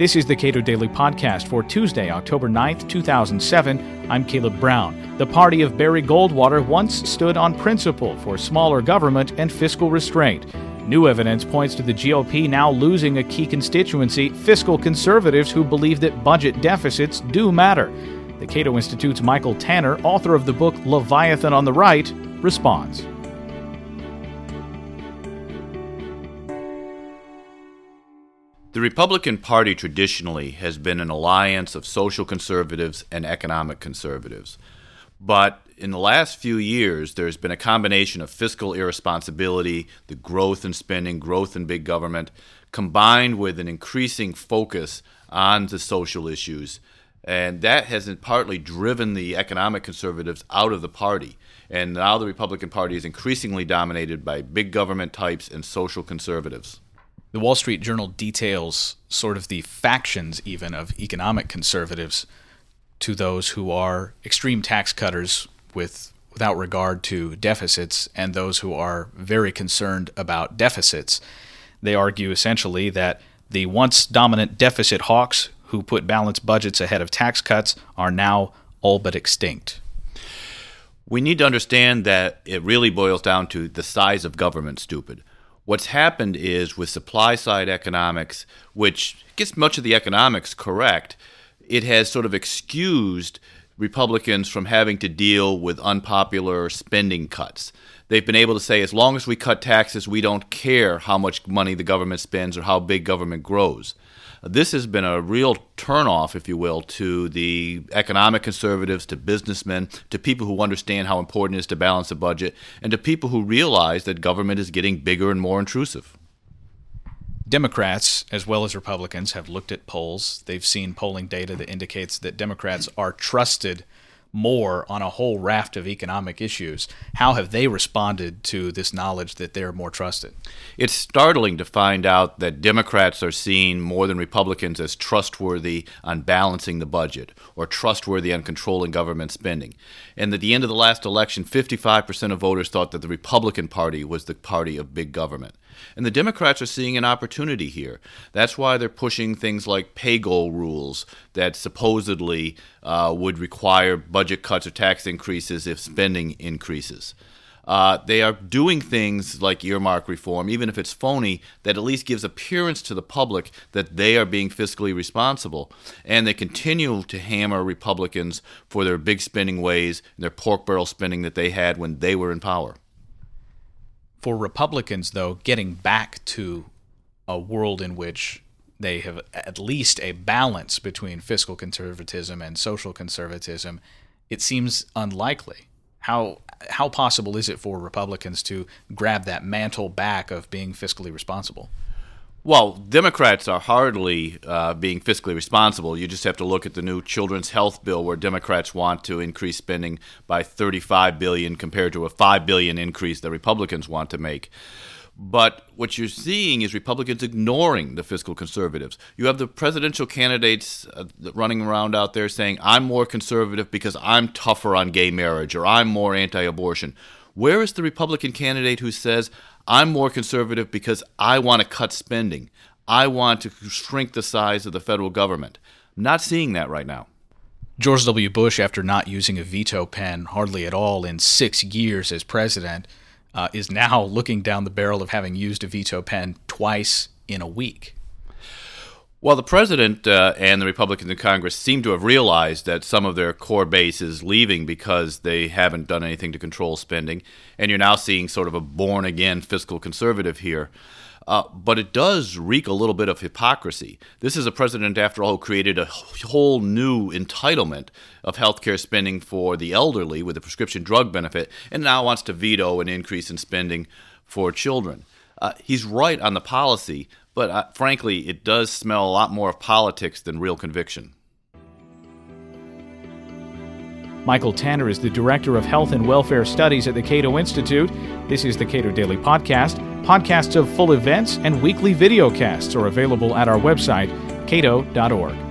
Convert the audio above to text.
This is the Cato Daily Podcast for Tuesday, October 9th, 2007. I'm Caleb Brown. The party of Barry Goldwater once stood on principle for smaller government and fiscal restraint. New evidence points to the GOP now losing a key constituency fiscal conservatives who believe that budget deficits do matter. The Cato Institute's Michael Tanner, author of the book Leviathan on the Right, responds. The Republican Party traditionally has been an alliance of social conservatives and economic conservatives. But in the last few years, there's been a combination of fiscal irresponsibility, the growth in spending, growth in big government, combined with an increasing focus on the social issues. And that has partly driven the economic conservatives out of the party. And now the Republican Party is increasingly dominated by big government types and social conservatives. The Wall Street Journal details sort of the factions, even of economic conservatives, to those who are extreme tax cutters with without regard to deficits, and those who are very concerned about deficits. They argue essentially that the once dominant deficit hawks who put balanced budgets ahead of tax cuts are now all but extinct. We need to understand that it really boils down to the size of government, stupid. What's happened is with supply side economics, which gets much of the economics correct, it has sort of excused Republicans from having to deal with unpopular spending cuts. They've been able to say, as long as we cut taxes, we don't care how much money the government spends or how big government grows. This has been a real turnoff, if you will, to the economic conservatives, to businessmen, to people who understand how important it is to balance a budget, and to people who realize that government is getting bigger and more intrusive. Democrats, as well as Republicans, have looked at polls. They've seen polling data that indicates that Democrats are trusted more on a whole raft of economic issues. How have they responded to this knowledge that they're more trusted? It's startling to find out that Democrats are seen more than Republicans as trustworthy on balancing the budget or trustworthy on controlling government spending. And at the end of the last election, 55% of voters thought that the Republican Party was the party of big government. And the Democrats are seeing an opportunity here. That's why they're pushing things like PAYGO rules that supposedly uh, would require budget cuts or tax increases if spending increases. Uh, they are doing things like earmark reform, even if it's phony, that at least gives appearance to the public that they are being fiscally responsible. And they continue to hammer Republicans for their big spending ways and their pork barrel spending that they had when they were in power. For Republicans, though, getting back to a world in which they have at least a balance between fiscal conservatism and social conservatism, it seems unlikely. How how possible is it for Republicans to grab that mantle back of being fiscally responsible? Well, Democrats are hardly uh, being fiscally responsible. You just have to look at the new children's health bill, where Democrats want to increase spending by 35 billion compared to a 5 billion increase that Republicans want to make. But what you're seeing is Republicans ignoring the fiscal conservatives. You have the presidential candidates uh, running around out there saying, I'm more conservative because I'm tougher on gay marriage or I'm more anti abortion. Where is the Republican candidate who says, I'm more conservative because I want to cut spending. I want to shrink the size of the federal government. I'm not seeing that right now. George W. Bush, after not using a veto pen hardly at all in six years as president, uh, is now looking down the barrel of having used a veto pen twice in a week. Well, the president uh, and the Republicans in Congress seem to have realized that some of their core base is leaving because they haven't done anything to control spending, and you're now seeing sort of a born again fiscal conservative here. Uh, but it does reek a little bit of hypocrisy. This is a president, after all, who created a whole new entitlement of healthcare spending for the elderly with a prescription drug benefit, and now wants to veto an increase in spending for children. Uh, he's right on the policy, but uh, frankly, it does smell a lot more of politics than real conviction. Michael Tanner is the Director of Health and Welfare Studies at the Cato Institute. This is the Cato Daily Podcast. Podcasts of full events and weekly videocasts are available at our website, cato.org.